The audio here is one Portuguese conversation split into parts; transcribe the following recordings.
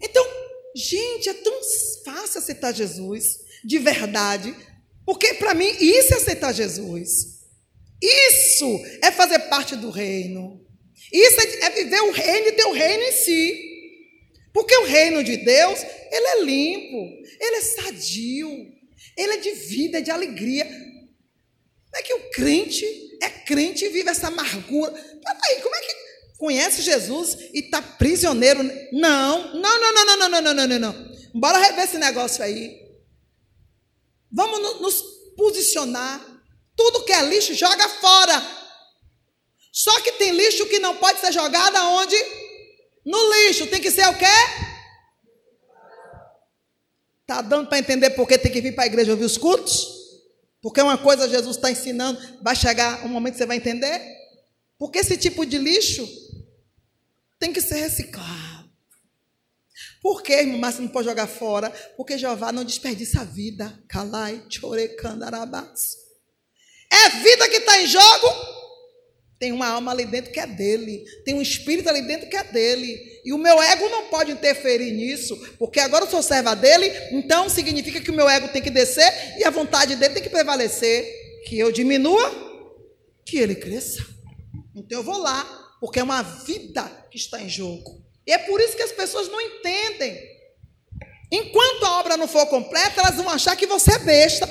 Então, gente, é tão fácil aceitar Jesus, de verdade, porque para mim isso é aceitar Jesus. Isso é fazer parte do reino. Isso é, é viver o reino e ter o reino em si. Porque o reino de Deus, ele é limpo, ele é sadio, ele é de vida, é de alegria. Não é que o crente é crente e vive essa amargura. Peraí, como é que conhece Jesus e está prisioneiro? Não, não, não, não, não, não, não, não, não, não. Bora rever esse negócio aí. Vamos nos posicionar. Tudo que é lixo, joga fora. Só que tem lixo que não pode ser jogado aonde? No lixo. Tem que ser o quê? Está dando para entender por que tem que vir para a igreja ouvir os cultos? Porque uma coisa Jesus está ensinando, vai chegar um momento que você vai entender. Porque esse tipo de lixo tem que ser reciclado. Por que, irmão Márcio, não pode jogar fora? Porque Jeová não desperdiça a vida. Calai, chorecandarabás. É vida que está em jogo tem uma alma ali dentro que é dele. Tem um espírito ali dentro que é dele. E o meu ego não pode interferir nisso, porque agora eu sou serva dele, então significa que o meu ego tem que descer e a vontade dele tem que prevalecer. Que eu diminua, que ele cresça. Então eu vou lá, porque é uma vida que está em jogo. E é por isso que as pessoas não entendem. Enquanto a obra não for completa, elas vão achar que você é besta.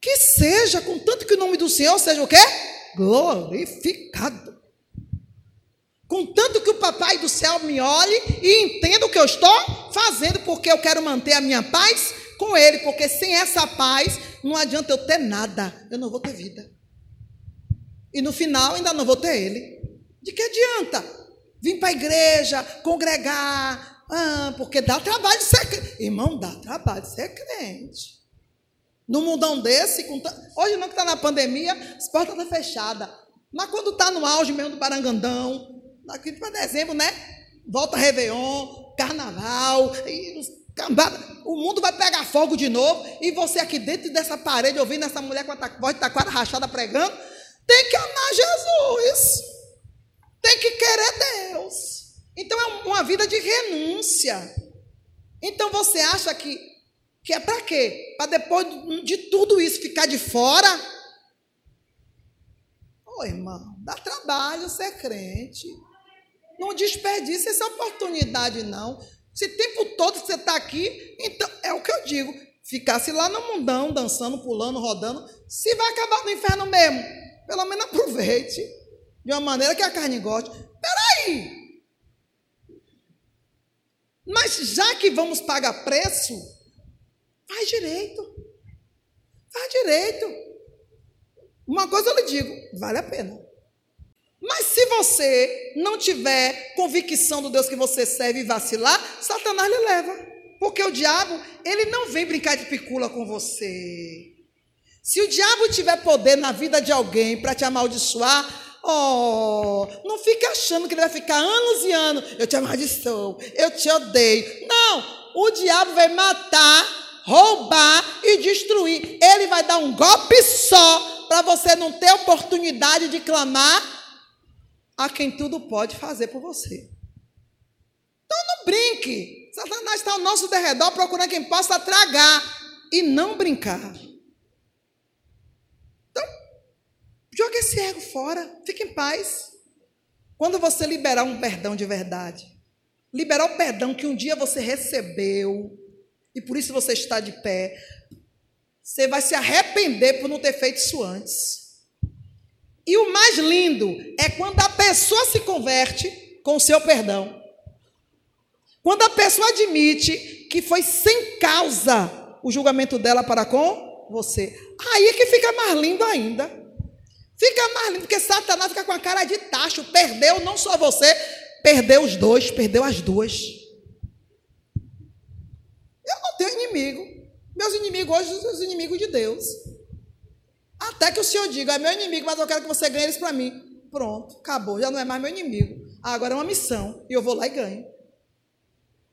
Que seja, contanto que o nome do Senhor seja o quê? glorificado. Contanto que o papai do céu me olhe e entenda o que eu estou fazendo, porque eu quero manter a minha paz com ele, porque sem essa paz não adianta eu ter nada, eu não vou ter vida. E no final ainda não vou ter ele. De que adianta? Vir para a igreja, congregar, ah, porque dá trabalho ser crente. Irmão, dá trabalho ser crente. No mundão desse, hoje não que está na pandemia, as portas estão fechadas. Mas quando está no auge mesmo do Barangandão, daqui para dezembro, né? Volta Réveillon, Carnaval, o mundo vai pegar fogo de novo, e você aqui dentro dessa parede, ouvindo essa mulher com a voz de taquara rachada pregando, tem que amar Jesus, tem que querer Deus. Então é uma vida de renúncia. Então você acha que que é para quê? Para depois de tudo isso ficar de fora? Ô irmão, dá trabalho ser crente. Não desperdice essa oportunidade, não. Se o tempo todo você está aqui, então é o que eu digo. Ficasse lá no mundão, dançando, pulando, rodando, se vai acabar no inferno mesmo. Pelo menos aproveite. De uma maneira que a carne goste. Peraí! Mas já que vamos pagar preço, Faz direito. Faz direito. Uma coisa eu lhe digo, vale a pena. Mas se você não tiver convicção do Deus que você serve e vacilar, Satanás lhe leva. Porque o diabo, ele não vem brincar de picula com você. Se o diabo tiver poder na vida de alguém para te amaldiçoar, oh, não fique achando que ele vai ficar anos e anos. Eu te amaldiçoo, eu te odeio. Não, o diabo vai matar roubar e destruir. Ele vai dar um golpe só para você não ter oportunidade de clamar a quem tudo pode fazer por você. Então não brinque. Satanás está ao nosso derredor procurando quem possa tragar e não brincar. Então, joga esse ego fora, fique em paz. Quando você liberar um perdão de verdade, liberar o perdão que um dia você recebeu, e por isso você está de pé. Você vai se arrepender por não ter feito isso antes. E o mais lindo é quando a pessoa se converte com o seu perdão. Quando a pessoa admite que foi sem causa o julgamento dela para com você. Aí é que fica mais lindo ainda. Fica mais lindo, porque Satanás fica com a cara de tacho. Perdeu não só você, perdeu os dois, perdeu as duas tenho inimigo. Meus inimigos hoje são os inimigos de Deus. Até que o Senhor diga, é meu inimigo, mas eu quero que você ganhe eles para mim. Pronto, acabou, já não é mais meu inimigo. Agora é uma missão, e eu vou lá e ganho.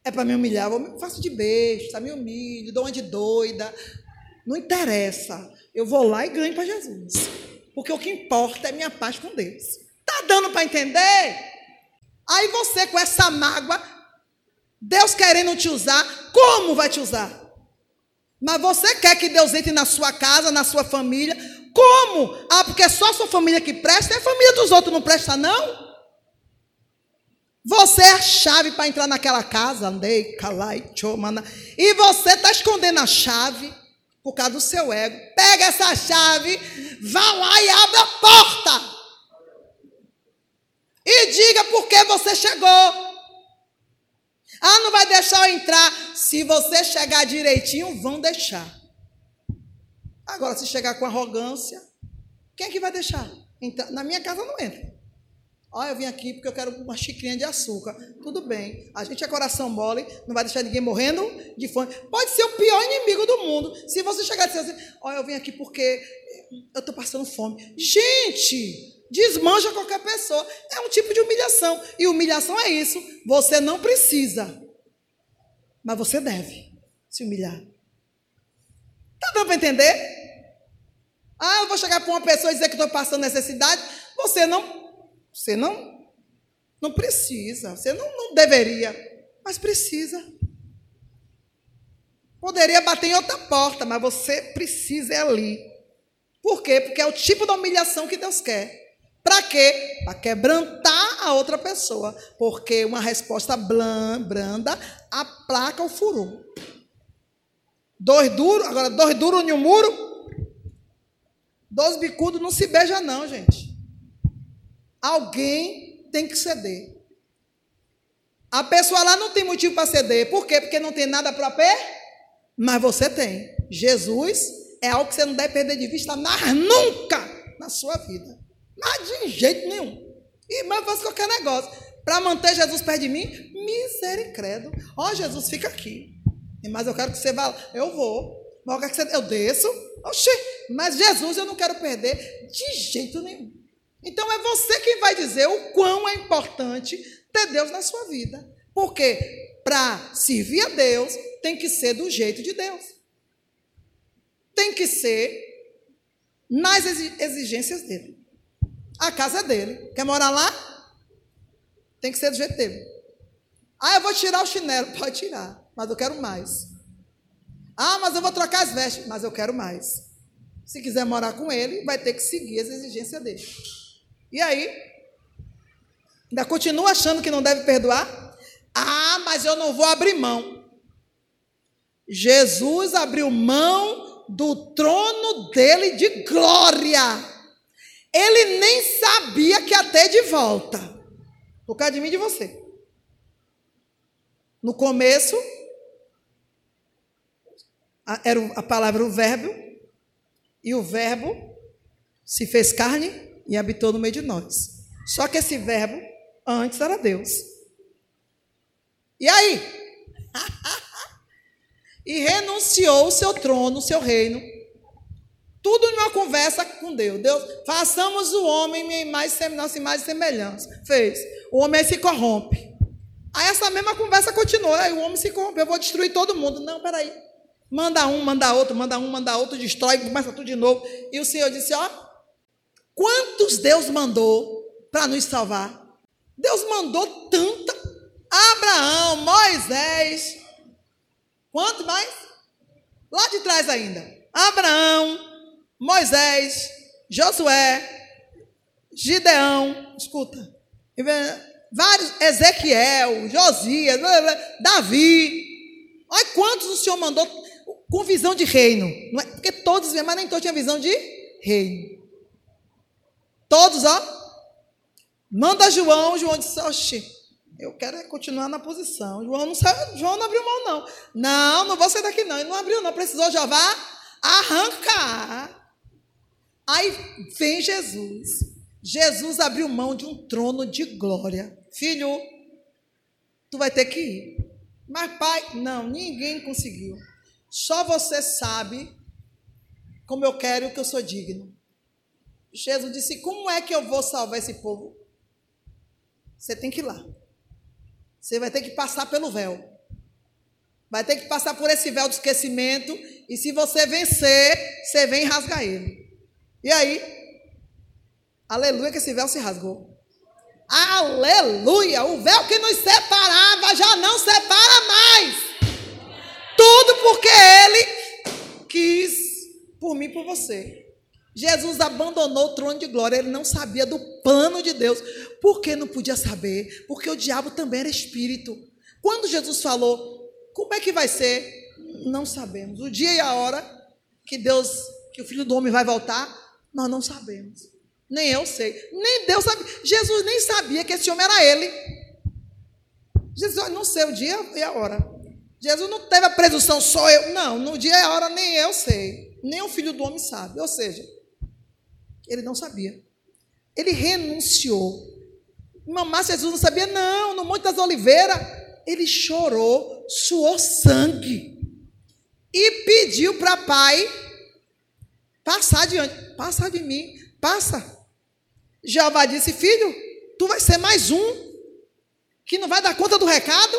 É para me humilhar, eu faço de besta, me humilho, dou uma de doida. Não interessa. Eu vou lá e ganho para Jesus. Porque o que importa é minha paz com Deus. Tá dando para entender? Aí você, com essa mágoa, Deus querendo te usar, como vai te usar? Mas você quer que Deus entre na sua casa, na sua família? Como? Ah, porque é só a sua família que presta, e a família dos outros não presta, não? Você é a chave para entrar naquela casa, andei, calai, chomana. E você está escondendo a chave por causa do seu ego. Pega essa chave, vá lá e abre a porta. E diga por que você chegou. Ah, não vai deixar eu entrar. Se você chegar direitinho, vão deixar. Agora, se chegar com arrogância, quem é que vai deixar? Então, na minha casa não entra. Ah, eu vim aqui porque eu quero uma xicrinha de açúcar. Tudo bem. A gente é coração mole, não vai deixar ninguém morrendo de fome. Pode ser o pior inimigo do mundo. Se você chegar e dizer assim, olha, eu vim aqui porque eu estou passando fome. Gente, desmancha qualquer pessoa. É um tipo de humilhação. E humilhação é isso. Você não precisa. Mas você deve se humilhar. Tá dando para entender? Ah, eu vou chegar para uma pessoa e dizer que estou passando necessidade. Você não. Você não. Não precisa. Você não, não deveria. Mas precisa. Poderia bater em outra porta, mas você precisa é ali. Por quê? Porque é o tipo de humilhação que Deus quer. Para quê? Para quebrantar a outra pessoa. Porque uma resposta branda aplaca o furor. Dois duros, agora dois duros em um muro. Dois bicudos não se beija, não, gente. Alguém tem que ceder. A pessoa lá não tem motivo para ceder. Por quê? Porque não tem nada para per. Mas você tem. Jesus é algo que você não deve perder de vista, mas nunca na sua vida. Mas de jeito nenhum. E mas faz qualquer negócio. Para manter Jesus perto de mim, misericórdia. Ó, oh, Jesus, fica aqui. Mas eu quero que você vá. Eu vou. Mas eu quero que você. Eu desço. Oxê, mas Jesus eu não quero perder de jeito nenhum. Então é você quem vai dizer o quão é importante ter Deus na sua vida. Porque para servir a Deus, tem que ser do jeito de Deus. Tem que ser nas exigências dele. A casa é dele. Quer morar lá? Tem que ser do jeito dele. Ah, eu vou tirar o chinelo. Pode tirar, mas eu quero mais. Ah, mas eu vou trocar as vestes, mas eu quero mais. Se quiser morar com ele, vai ter que seguir as exigências dele. E aí? Ainda continua achando que não deve perdoar? Ah, mas eu não vou abrir mão. Jesus abriu mão do trono dele de glória ele nem sabia que ter de volta. Por causa de mim e de você. No começo, era a palavra o verbo, e o verbo se fez carne e habitou no meio de nós. Só que esse verbo antes era Deus. E aí? e renunciou o seu trono, o seu reino, tudo numa conversa com Deus. Deus, façamos o homem em mais nossa imagem e semelhança. Fez. O homem se corrompe. Aí essa mesma conversa continuou. Aí o homem se corrompe. Eu vou destruir todo mundo. Não, peraí. Manda um, manda outro, manda um, manda outro, destrói, começa tudo de novo. E o Senhor disse: Ó, quantos Deus mandou para nos salvar? Deus mandou tanta. Abraão, Moisés. Quanto mais? Lá de trás ainda. Abraão, Moisés, Josué, Gideão, escuta, vários, Ezequiel, Josias, Davi. Olha quantos o Senhor mandou com visão de reino. É, porque todos, mas nem todos tinham visão de reino. Todos, ó. Manda João, João disse, oxe, eu quero é continuar na posição. João não, saiu, João não abriu mão, não. Não, não vou sair daqui, não. Ele não abriu, não. Precisou Jeová arrancar Aí vem Jesus. Jesus abriu mão de um trono de glória. Filho, tu vai ter que ir. Mas, pai, não, ninguém conseguiu. Só você sabe como eu quero e que eu sou digno. Jesus disse: Como é que eu vou salvar esse povo? Você tem que ir lá. Você vai ter que passar pelo véu. Vai ter que passar por esse véu do esquecimento. E se você vencer, você vem rasgar ele. E aí? Aleluia, que esse véu se rasgou. Aleluia! O véu que nos separava já não separa porque ele quis por mim por você. Jesus abandonou o trono de glória, ele não sabia do plano de Deus. Por que não podia saber? Porque o diabo também era espírito. Quando Jesus falou, como é que vai ser? Não sabemos. O dia e a hora que Deus, que o filho do homem vai voltar, nós não sabemos. Nem eu sei. Nem Deus sabe. Jesus nem sabia que esse homem era ele. Jesus, não sei o dia e a hora. Jesus não teve a presunção, só eu. Não, no dia e a hora nem eu sei. Nem o filho do homem sabe. Ou seja, ele não sabia. Ele renunciou. Mamá, Jesus não sabia, não. No Monte das Oliveiras, ele chorou, suou sangue. E pediu para pai passar adiante. Passa de mim, passa. Jeová disse: Filho, tu vai ser mais um que não vai dar conta do recado.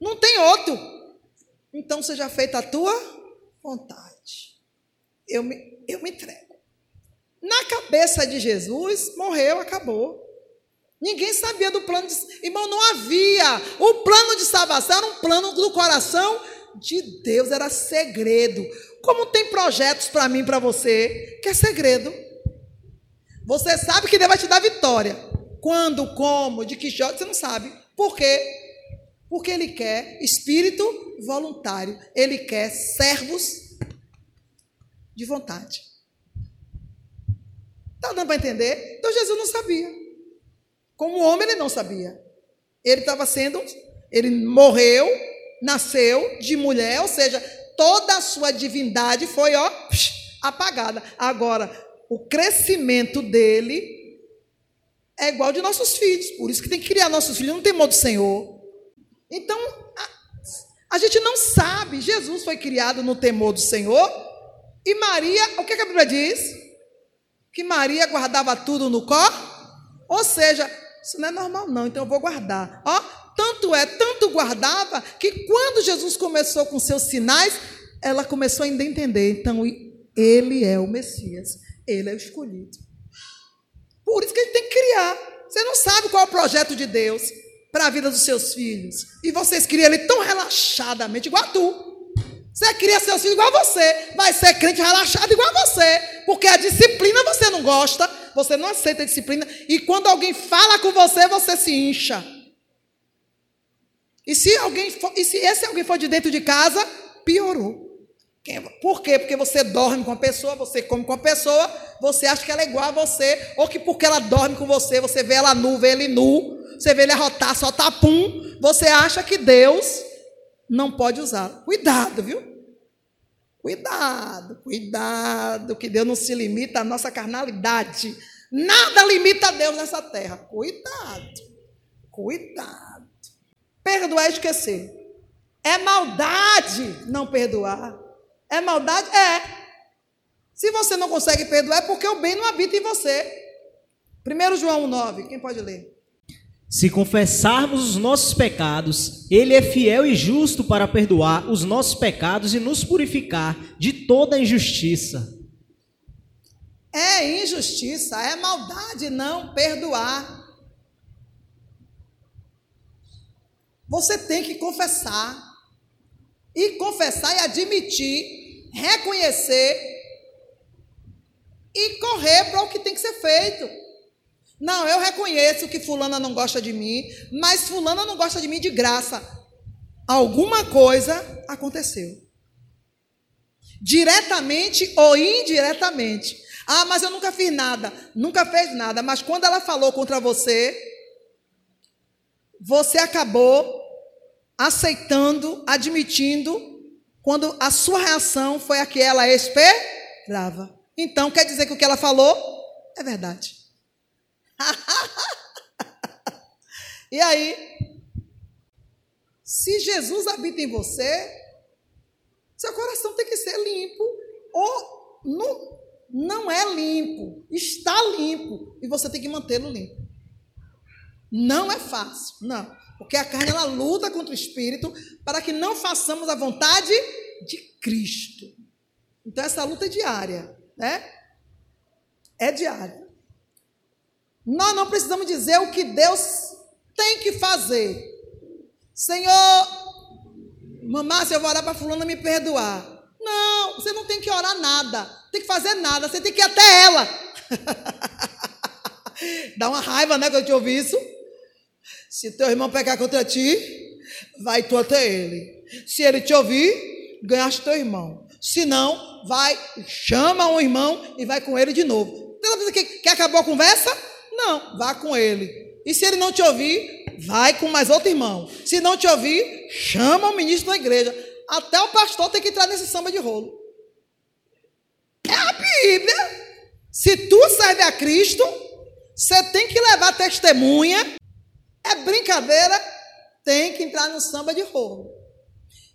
Não tem outro. Então seja feita a tua vontade. Eu me, eu me entrego. Na cabeça de Jesus, morreu, acabou. Ninguém sabia do plano de. Irmão, não havia. O plano de salvação era um plano do coração de Deus, era segredo. Como tem projetos para mim para você, que é segredo. Você sabe que Deus vai te dar vitória. Quando, como, de que jeito, você não sabe. Por quê? Porque Ele quer espírito voluntário. Ele quer servos de vontade. Está dando para entender? Então Jesus não sabia. Como homem, ele não sabia. Ele estava sendo, ele morreu, nasceu de mulher, ou seja, toda a sua divindade foi ó, apagada. Agora, o crescimento dele é igual de nossos filhos. Por isso que tem que criar nossos filhos, não tem modo do Senhor. Então, a, a gente não sabe. Jesus foi criado no temor do Senhor. E Maria, o que a Bíblia diz? Que Maria guardava tudo no cor. Ou seja, isso não é normal, não, então eu vou guardar. Ó, tanto é, tanto guardava, que quando Jesus começou com seus sinais, ela começou a entender. Então, ele é o Messias, ele é o escolhido. Por isso que a gente tem que criar. Você não sabe qual é o projeto de Deus para a vida dos seus filhos. E vocês criam ele tão relaxadamente, igual a tu. Você cria seus filhos igual a você. Vai ser crente relaxado igual a você. Porque a disciplina você não gosta. Você não aceita a disciplina. E quando alguém fala com você, você se incha. E se, alguém for, e se esse alguém for de dentro de casa, piorou. Por quê? Porque você dorme com a pessoa, você come com a pessoa, você acha que ela é igual a você, ou que porque ela dorme com você, você vê ela nu, vê ele nu, você vê ele arrotar, só tapum, você acha que Deus não pode usá-lo. Cuidado, viu? Cuidado, cuidado, que Deus não se limita à nossa carnalidade. Nada limita Deus nessa terra. Cuidado, cuidado. Perdoar é esquecer. É maldade não perdoar. É maldade? É. Se você não consegue perdoar, é porque o bem não habita em você. 1 João 9, quem pode ler? Se confessarmos os nossos pecados, Ele é fiel e justo para perdoar os nossos pecados e nos purificar de toda injustiça. É injustiça, é maldade não perdoar. Você tem que confessar. E confessar e admitir, reconhecer e correr para o que tem que ser feito. Não, eu reconheço que fulana não gosta de mim, mas fulana não gosta de mim de graça. Alguma coisa aconteceu. Diretamente ou indiretamente. Ah, mas eu nunca fiz nada. Nunca fez nada. Mas quando ela falou contra você, você acabou aceitando, admitindo, quando a sua reação foi a que ela esperava. Então, quer dizer que o que ela falou é verdade. e aí, se Jesus habita em você, seu coração tem que ser limpo. Ou não, não é limpo, está limpo. E você tem que mantê-lo limpo. Não é fácil, não. Porque a carne ela luta contra o espírito para que não façamos a vontade de Cristo. Então essa luta é diária, né? É diária. Nós não precisamos dizer o que Deus tem que fazer. Senhor, Márcia, eu vou orar para fulano me perdoar. Não, você não tem que orar nada, tem que fazer nada, você tem que ir até ela. Dá uma raiva, né, quando eu te ouvir isso. Se teu irmão pecar contra ti, vai tu até ele. Se ele te ouvir, ganhaste teu irmão. Se não, vai, chama um irmão e vai com ele de novo. Tem que, que acabou a conversa? Não, vá com ele. E se ele não te ouvir, vai com mais outro irmão. Se não te ouvir, chama o ministro da igreja. Até o pastor tem que entrar nesse samba de rolo. É a Bíblia. Se tu serve a Cristo, você tem que levar testemunha. É brincadeira, tem que entrar no samba de rolo.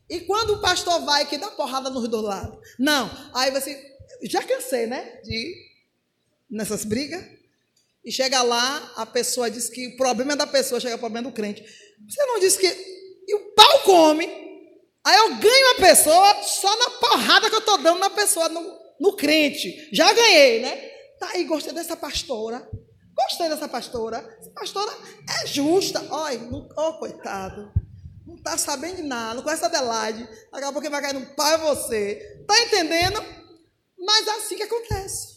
E quando o pastor vai que dá porrada nos dois lados? Não, aí você. Já cansei, né? De nessas brigas. E chega lá, a pessoa diz que o problema é da pessoa, chega o problema do crente. Você não disse que. E o pau come. Aí eu ganho a pessoa só na porrada que eu estou dando na pessoa, no, no crente. Já ganhei, né? Tá aí, gostei dessa pastora. Gostei dessa pastora. Essa pastora é justa. Olha, oh, coitado. Não está sabendo de nada, não conhece a Adelaide. Daqui a pouco vai cair no pau é você. Está entendendo? Mas é assim que acontece.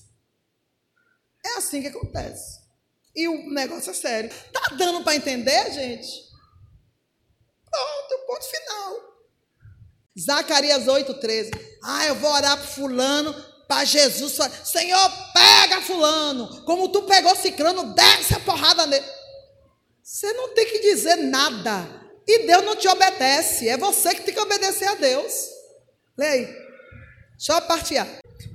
É assim que acontece. E o negócio é sério. Tá dando para entender, gente? Pronto, ponto final. Zacarias 8,13. Ah, eu vou orar para fulano, para Jesus. Senhor, pega fulano. Como tu pegou ciclano, desce a porrada nele. Você não tem que dizer nada. E Deus não te obedece. É você que tem que obedecer a Deus. Leia aí. Só a parte A.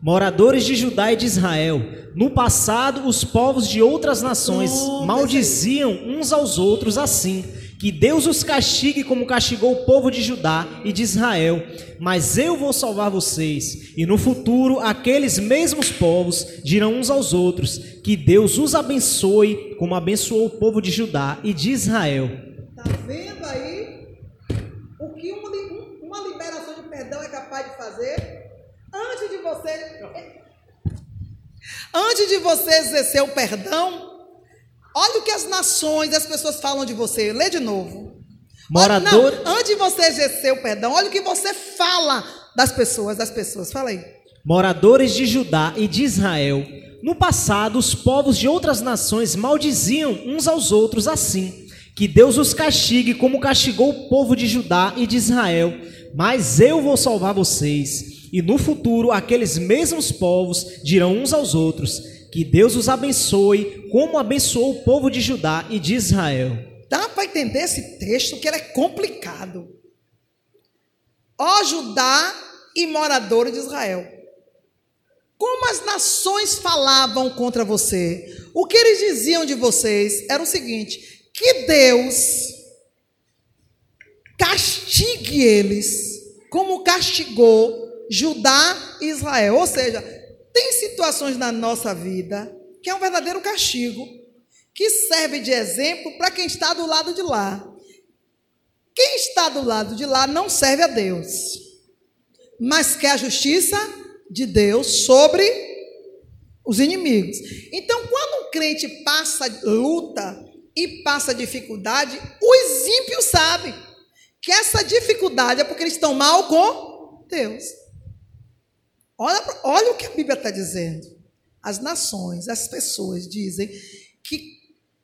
Moradores de Judá e de Israel, no passado os povos de outras nações oh, maldiziam uns aos outros assim: que Deus os castigue como castigou o povo de Judá e de Israel. Mas eu vou salvar vocês, e no futuro aqueles mesmos povos dirão uns aos outros: que Deus os abençoe como abençoou o povo de Judá e de Israel. Está vendo aí o que uma, uma liberação de perdão é capaz de fazer? Antes de você. Antes de você exercer o perdão, olha o que as nações, as pessoas falam de você. Lê de novo. Morador. Olha, não, antes de você exercer o perdão, olha o que você fala das pessoas, das pessoas. Fala aí. Moradores de Judá e de Israel. No passado, os povos de outras nações maldiziam uns aos outros assim: que Deus os castigue como castigou o povo de Judá e de Israel. Mas eu vou salvar vocês e no futuro, aqueles mesmos povos dirão uns aos outros: Que Deus os abençoe, como abençoou o povo de Judá e de Israel. Dá para entender esse texto que ele é complicado. Ó Judá e moradores de Israel. Como as nações falavam contra você, o que eles diziam de vocês era o seguinte: que Deus castigue eles, como castigou Judá e Israel. Ou seja, tem situações na nossa vida que é um verdadeiro castigo, que serve de exemplo para quem está do lado de lá. Quem está do lado de lá não serve a Deus, mas quer a justiça de Deus sobre os inimigos. Então, quando um crente passa luta e passa dificuldade, os ímpios sabem que essa dificuldade é porque eles estão mal com Deus. Olha, olha o que a Bíblia está dizendo. As nações, as pessoas dizem que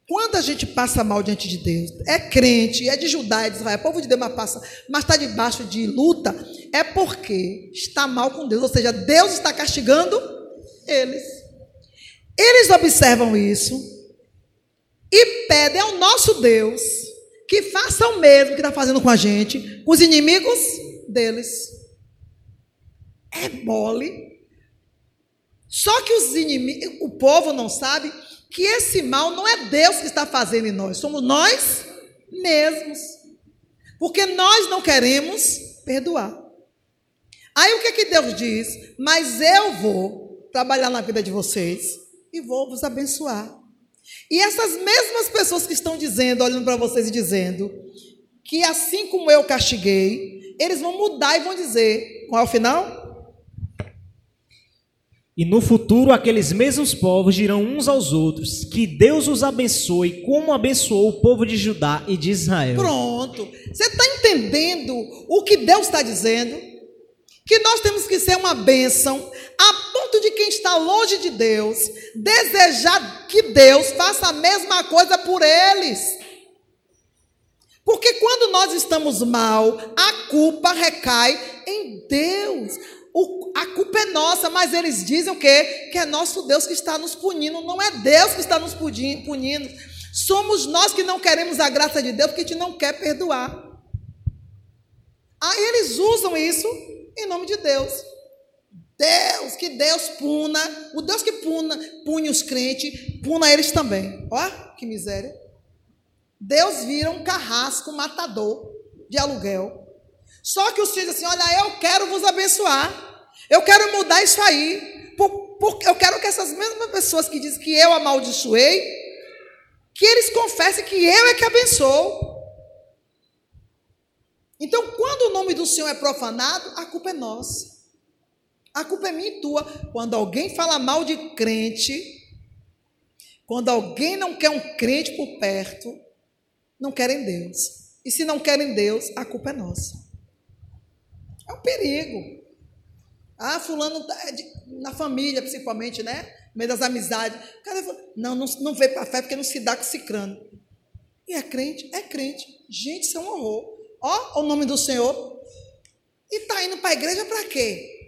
quando a gente passa mal diante de Deus, é crente, é de Judá, é de Israel, é povo de Deus, mas passa, mas está debaixo de luta, é porque está mal com Deus, ou seja, Deus está castigando eles. Eles observam isso e pedem ao nosso Deus que faça o mesmo que está fazendo com a gente, com os inimigos deles é mole. Só que os inimigos, o povo não sabe que esse mal não é Deus que está fazendo em nós, somos nós mesmos. Porque nós não queremos perdoar. Aí o que é que Deus diz? Mas eu vou trabalhar na vida de vocês e vou vos abençoar. E essas mesmas pessoas que estão dizendo, olhando para vocês e dizendo que assim como eu castiguei, eles vão mudar e vão dizer, qual é o final? E no futuro aqueles mesmos povos dirão uns aos outros: Que Deus os abençoe, como abençoou o povo de Judá e de Israel. Pronto. Você está entendendo o que Deus está dizendo? Que nós temos que ser uma bênção, a ponto de quem está longe de Deus desejar que Deus faça a mesma coisa por eles. Porque quando nós estamos mal, a culpa recai em Deus. O, a culpa é nossa, mas eles dizem o quê? Que é nosso Deus que está nos punindo. Não é Deus que está nos punindo. Somos nós que não queremos a graça de Deus porque a gente não quer perdoar. Aí eles usam isso em nome de Deus. Deus, que Deus puna, o Deus que puna, pune os crentes, puna eles também. Olha que miséria. Deus vira um carrasco matador de aluguel. Só que os filhos assim, olha, eu quero vos abençoar. Eu quero mudar isso aí. Porque eu quero que essas mesmas pessoas que dizem que eu amaldiçoei, que eles confessem que eu é que abençoo. Então, quando o nome do Senhor é profanado, a culpa é nossa. A culpa é minha e tua. Quando alguém fala mal de crente, quando alguém não quer um crente por perto, não querem Deus. E se não querem Deus, a culpa é nossa. É um perigo. Ah, fulano tá, é na família, principalmente, né? No meio das amizades. Cara não, não, não vê para fé porque não se dá com cicrano. E é crente? É crente. Gente, isso é um horror. Ó, o nome do Senhor. E está indo para a igreja para quê?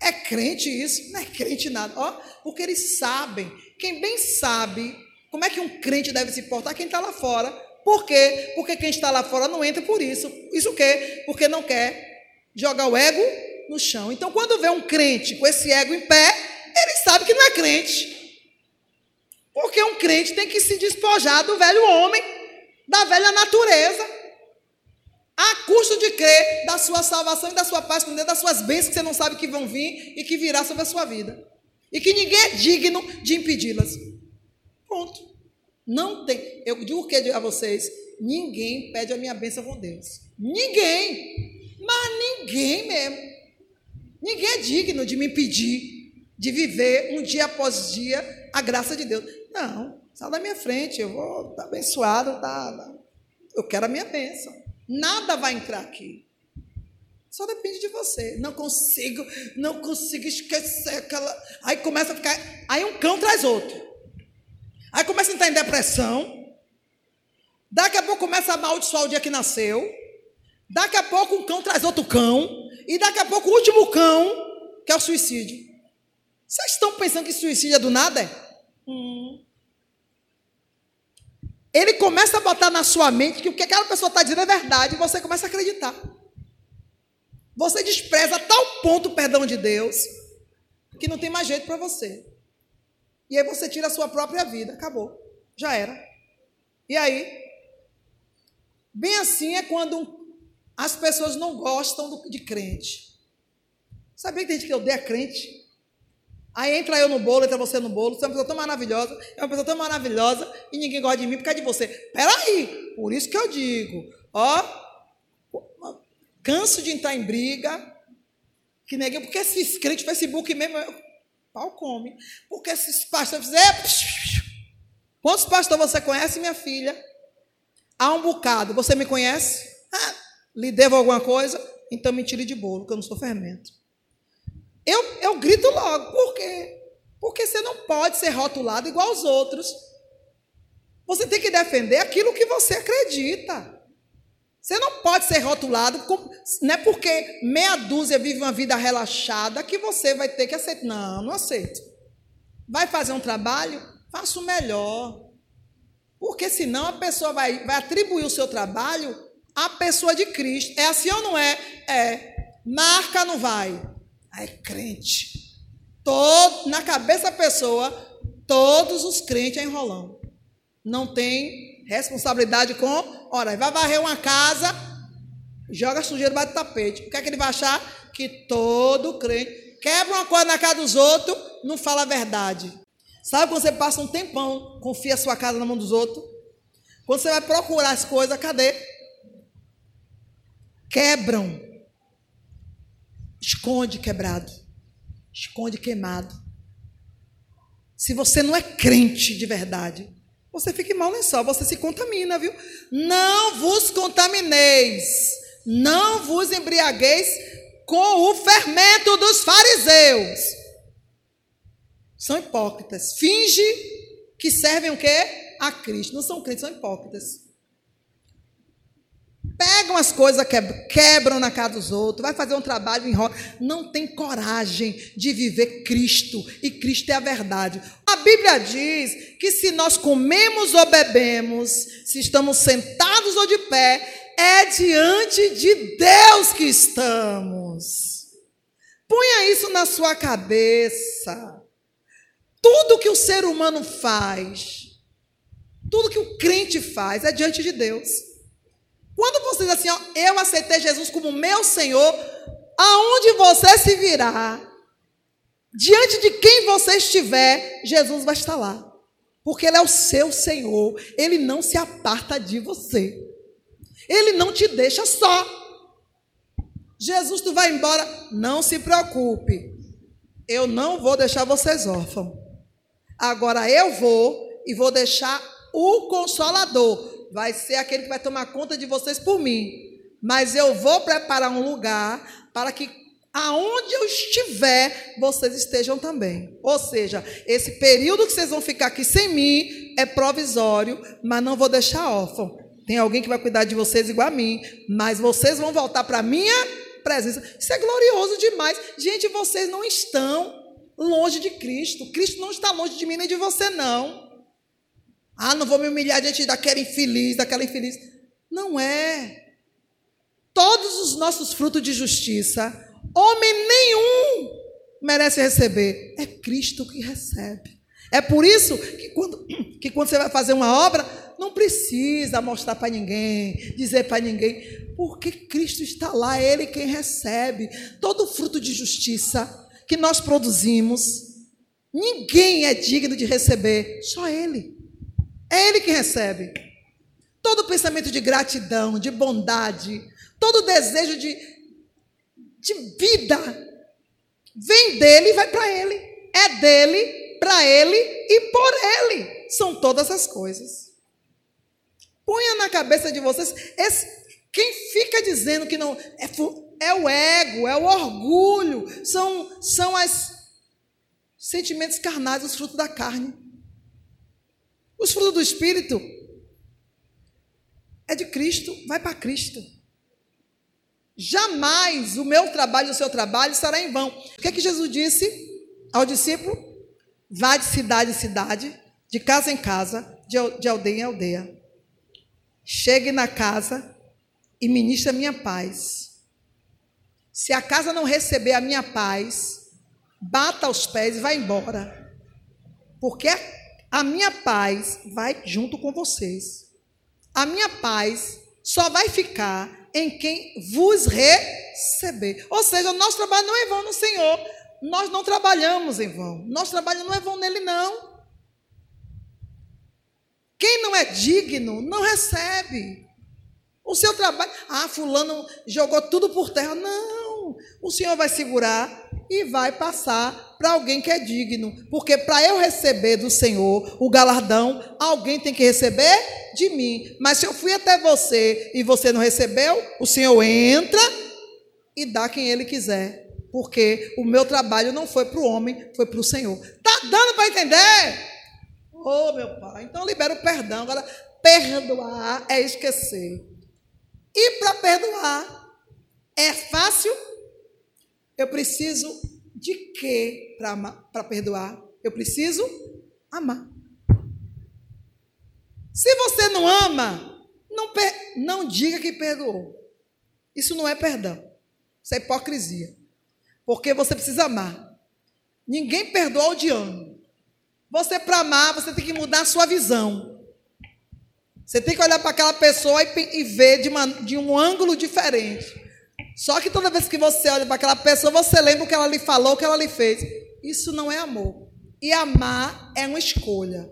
É crente isso? Não é crente nada. Ó, porque eles sabem. Quem bem sabe como é que um crente deve se portar, quem está lá fora. Por quê? Porque quem está lá fora não entra por isso. Isso o quê? Porque não quer jogar o ego no chão. Então, quando vê um crente com esse ego em pé, ele sabe que não é crente. Porque um crente tem que se despojar do velho homem, da velha natureza, a custo de crer da sua salvação e da sua paz com Deus, das suas bênçãos que você não sabe que vão vir e que virá sobre a sua vida. E que ninguém é digno de impedi-las. Ponto. Não tem. Eu digo o que a vocês? Ninguém pede a minha bênção com Deus. Ninguém. Mas ninguém mesmo. Ninguém é digno de me impedir de viver um dia após dia a graça de Deus. Não, sai da minha frente, eu vou estar tá abençoado, tá, eu quero a minha bênção. Nada vai entrar aqui. Só depende de você. Não consigo, não consigo esquecer aquela. Aí começa a ficar. Aí um cão traz outro. Aí começa a entrar em depressão. Daqui a pouco começa a amaldiçoar o dia que nasceu. Daqui a pouco um cão traz outro cão. E daqui a pouco o último cão, que é o suicídio. Vocês estão pensando que suicídio é do nada? É? Hum. Ele começa a botar na sua mente que o que aquela pessoa está dizendo é verdade e você começa a acreditar. Você despreza a tal ponto o perdão de Deus que não tem mais jeito para você. E aí você tira a sua própria vida. Acabou. Já era. E aí? Bem assim é quando as pessoas não gostam de crente. Sabia que tem gente que odeia crente? Aí entra eu no bolo, entra você no bolo, você é uma pessoa tão maravilhosa, é uma pessoa tão maravilhosa e ninguém gosta de mim por causa de você. Peraí, por isso que eu digo, ó, canso de entrar em briga, que neguei, porque esses crentes Facebook mesmo, pau come, porque esses pastores, é, quantos pastores você conhece, minha filha? Há um bocado, você me conhece? Ah, lhe devo alguma coisa, então me tire de bolo, que eu não sou fermento. Eu, eu grito logo, por quê? Porque você não pode ser rotulado igual aos outros. Você tem que defender aquilo que você acredita. Você não pode ser rotulado, com, não é porque meia dúzia vive uma vida relaxada que você vai ter que aceitar. Não, não aceito. Vai fazer um trabalho? Faça o melhor. Porque senão a pessoa vai, vai atribuir o seu trabalho a pessoa de Cristo. É assim ou não é? É. Marca não vai. É crente. Todo, na cabeça da pessoa, todos os crentes é enrolão. Não tem responsabilidade com. Ora, vai varrer uma casa, joga sujeira debaixo do tapete. O que é que ele vai achar? Que todo crente quebra uma coisa na casa dos outros, não fala a verdade. Sabe quando você passa um tempão, confia a sua casa na mão dos outros? Quando você vai procurar as coisas, cadê? quebram. Esconde quebrado. Esconde queimado. Se você não é crente de verdade, você fica em mau lençol, você se contamina, viu? Não vos contamineis, não vos embriagueis com o fermento dos fariseus. São hipócritas. Finge que servem o quê? A Cristo. Não são crentes, são hipócritas. Pegam as coisas, quebram na casa dos outros, vai fazer um trabalho em roda. Não tem coragem de viver Cristo. E Cristo é a verdade. A Bíblia diz que se nós comemos ou bebemos, se estamos sentados ou de pé, é diante de Deus que estamos. Ponha isso na sua cabeça. Tudo que o ser humano faz, tudo que o crente faz, é diante de Deus. Quando você diz assim, ó, eu aceitei Jesus como meu Senhor, aonde você se virar, diante de quem você estiver, Jesus vai estar lá. Porque Ele é o seu Senhor, Ele não se aparta de você, Ele não te deixa só. Jesus, tu vai embora, não se preocupe, eu não vou deixar vocês órfãos. Agora eu vou e vou deixar o Consolador, vai ser aquele que vai tomar conta de vocês por mim. Mas eu vou preparar um lugar para que aonde eu estiver, vocês estejam também. Ou seja, esse período que vocês vão ficar aqui sem mim é provisório, mas não vou deixar órfão. Tem alguém que vai cuidar de vocês igual a mim, mas vocês vão voltar para a minha presença. Isso é glorioso demais. Gente, vocês não estão longe de Cristo. Cristo não está longe de mim nem de você, não. Ah, não vou me humilhar diante daquela infeliz, daquela infeliz. Não é. Todos os nossos frutos de justiça, homem nenhum merece receber. É Cristo que recebe. É por isso que quando, que quando você vai fazer uma obra, não precisa mostrar para ninguém, dizer para ninguém, porque Cristo está lá, é Ele quem recebe. Todo fruto de justiça que nós produzimos, ninguém é digno de receber, só Ele. É Ele que recebe. Todo pensamento de gratidão, de bondade, todo desejo de, de vida, vem dele e vai para Ele. É dele, para Ele e por Ele. São todas as coisas. Ponha na cabeça de vocês, esse, quem fica dizendo que não. É, é o ego, é o orgulho, são, são os sentimentos carnais, os frutos da carne. Os frutos do Espírito é de Cristo, vai para Cristo. Jamais o meu trabalho o seu trabalho estará em vão. O que é que Jesus disse ao discípulo? Vá de cidade em cidade, de casa em casa, de aldeia em aldeia. Chegue na casa e ministre a minha paz. Se a casa não receber a minha paz, bata os pés e vá embora. Porque a minha paz vai junto com vocês. A minha paz só vai ficar em quem vos receber. Ou seja, o nosso trabalho não é vão no Senhor. Nós não trabalhamos em vão. Nosso trabalho não é vão nele, não. Quem não é digno, não recebe. O seu trabalho. Ah, Fulano jogou tudo por terra. Não. O Senhor vai segurar e vai passar para alguém que é digno. Porque para eu receber do Senhor o galardão, alguém tem que receber de mim. Mas se eu fui até você e você não recebeu, o Senhor entra e dá quem ele quiser. Porque o meu trabalho não foi para o homem, foi para o Senhor. Tá dando para entender? Oh, meu pai. Então libera o perdão. Agora, perdoar é esquecer. E para perdoar é fácil eu preciso de quê para perdoar? Eu preciso amar. Se você não ama, não, não diga que perdoou. Isso não é perdão. Isso é hipocrisia. Porque você precisa amar. Ninguém perdoa odiando. Você, para amar, você tem que mudar a sua visão. Você tem que olhar para aquela pessoa e, e ver de, uma, de um ângulo diferente. Só que toda vez que você olha para aquela pessoa, você lembra o que ela lhe falou, o que ela lhe fez. Isso não é amor. E amar é uma escolha.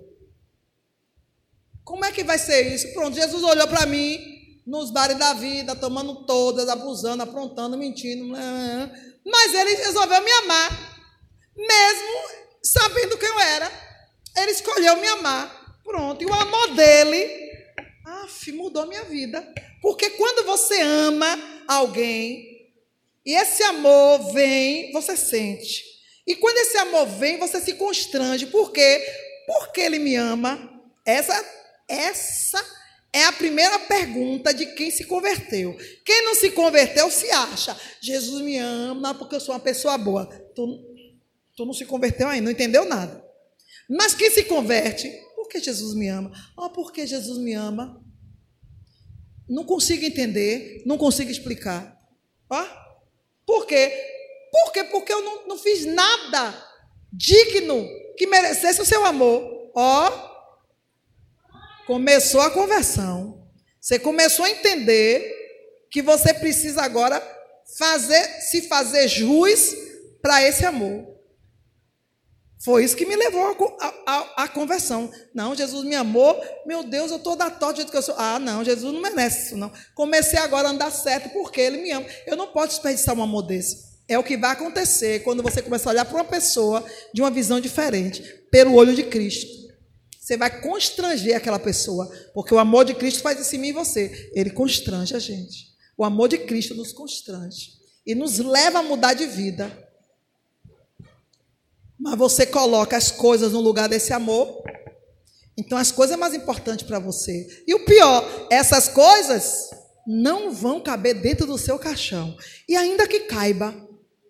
Como é que vai ser isso? Pronto, Jesus olhou para mim nos bares da vida, tomando todas, abusando, aprontando, mentindo. Mas ele resolveu me amar, mesmo sabendo quem eu era. Ele escolheu me amar. Pronto. E o amor dele, af, mudou minha vida. Porque quando você ama alguém, e esse amor vem, você sente. E quando esse amor vem, você se constrange. Por quê? Porque ele me ama. Essa, essa é a primeira pergunta de quem se converteu. Quem não se converteu se acha, Jesus me ama porque eu sou uma pessoa boa. Tu, tu não se converteu ainda, não entendeu nada. Mas quem se converte, por que Jesus me ama? Oh, porque Jesus me ama. Não consigo entender, não consigo explicar. Ó, oh, por quê? Por quê? Porque eu não, não fiz nada digno que merecesse o seu amor. Ó, começou a conversão. Você começou a entender que você precisa agora fazer, se fazer jus para esse amor. Foi isso que me levou à conversão. Não, Jesus me amou. Meu Deus, eu estou da torta do jeito que eu sou. Ah, não, Jesus não merece isso, não. Comecei agora a andar certo porque Ele me ama. Eu não posso desperdiçar um amor desse. É o que vai acontecer quando você começar a olhar para uma pessoa de uma visão diferente, pelo olho de Cristo. Você vai constranger aquela pessoa, porque o amor de Cristo faz isso em mim e você. Ele constrange a gente. O amor de Cristo nos constrange e nos leva a mudar de vida. Mas você coloca as coisas no lugar desse amor. Então as coisas é mais importantes para você. E o pior, essas coisas não vão caber dentro do seu caixão. E ainda que caiba,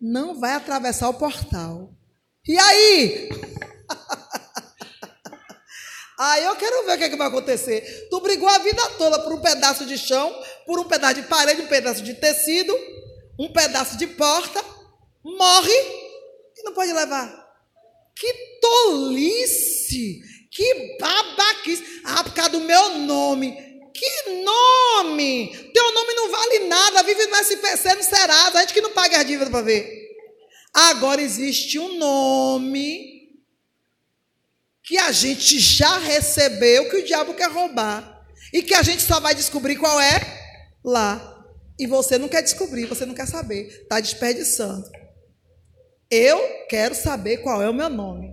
não vai atravessar o portal. E aí? aí eu quero ver o que, é que vai acontecer. Tu brigou a vida toda por um pedaço de chão, por um pedaço de parede, um pedaço de tecido, um pedaço de porta, morre e não pode levar. Que tolice! Que babaquice! Ah, por causa do meu nome. Que nome! Teu nome não vale nada. Vive no SPC, no Serasa. A gente que não paga as dívidas para ver. Agora existe um nome que a gente já recebeu que o diabo quer roubar. E que a gente só vai descobrir qual é lá. E você não quer descobrir, você não quer saber. Está desperdiçando. Eu quero saber qual é o meu nome.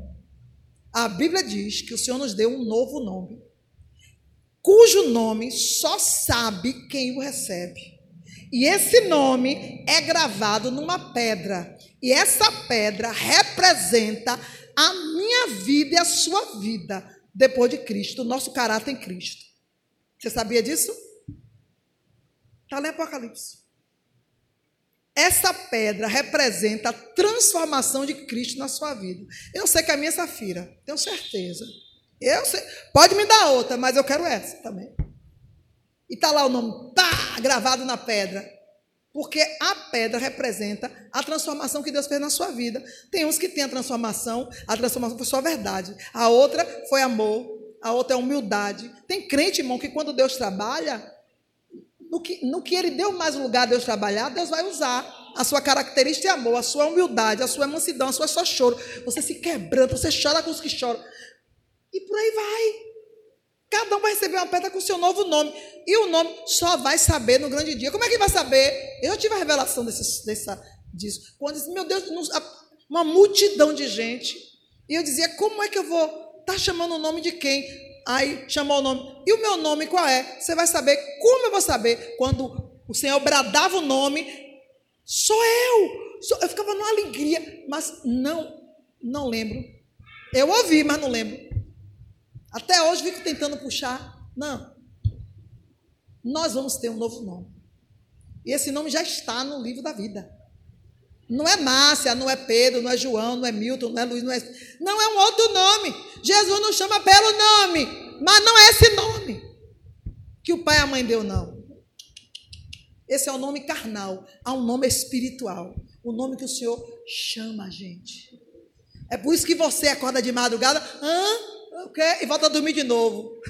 A Bíblia diz que o Senhor nos deu um novo nome, cujo nome só sabe quem o recebe. E esse nome é gravado numa pedra. E essa pedra representa a minha vida e a sua vida depois de Cristo, o nosso caráter em Cristo. Você sabia disso? Está lá em Apocalipse. Essa pedra representa a transformação de Cristo na sua vida. Eu sei que a minha é safira, tenho certeza. Eu sei, pode me dar outra, mas eu quero essa também. E está lá o nome, pá, gravado na pedra. Porque a pedra representa a transformação que Deus fez na sua vida. Tem uns que têm a transformação, a transformação foi só verdade. A outra foi amor, a outra é humildade. Tem crente, irmão, que quando Deus trabalha, no que, no que ele deu mais lugar a Deus trabalhar, Deus vai usar a sua característica de amor, a sua humildade, a sua mansidão, a sua só choro. Você se quebranta, você chora com os que choram. E por aí vai. Cada um vai receber uma pedra com seu novo nome. E o nome só vai saber no grande dia. Como é que vai saber? Eu tive a revelação desse, dessa, disso. Quando disse, meu Deus, uma multidão de gente. E eu dizia, como é que eu vou estar tá chamando o nome de quem? Aí chamou o nome. E o meu nome qual é? Você vai saber. Como eu vou saber? Quando o Senhor bradava o nome, sou eu. Sou, eu ficava numa alegria, mas não, não lembro. Eu ouvi, mas não lembro. Até hoje fico tentando puxar. Não. Nós vamos ter um novo nome. E esse nome já está no livro da vida. Não é Márcia, não é Pedro, não é João, não é Milton, não é Luiz, não é. Não é um outro nome. Jesus nos chama pelo nome, mas não é esse nome que o pai e a mãe deu, não. Esse é o nome carnal. Há um nome espiritual. O nome que o Senhor chama a gente. É por isso que você acorda de madrugada, hã? Okay, e volta a dormir de novo.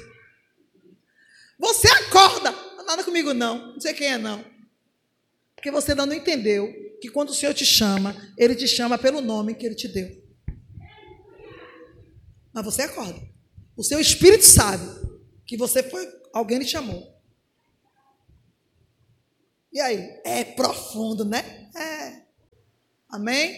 Você acorda, nada comigo não, não sei quem é não. Porque você ainda não entendeu que quando o Senhor te chama, Ele te chama pelo nome que Ele te deu. Mas você acorda. O seu espírito sabe que você foi, alguém lhe chamou. E aí? É profundo, né? É. Amém?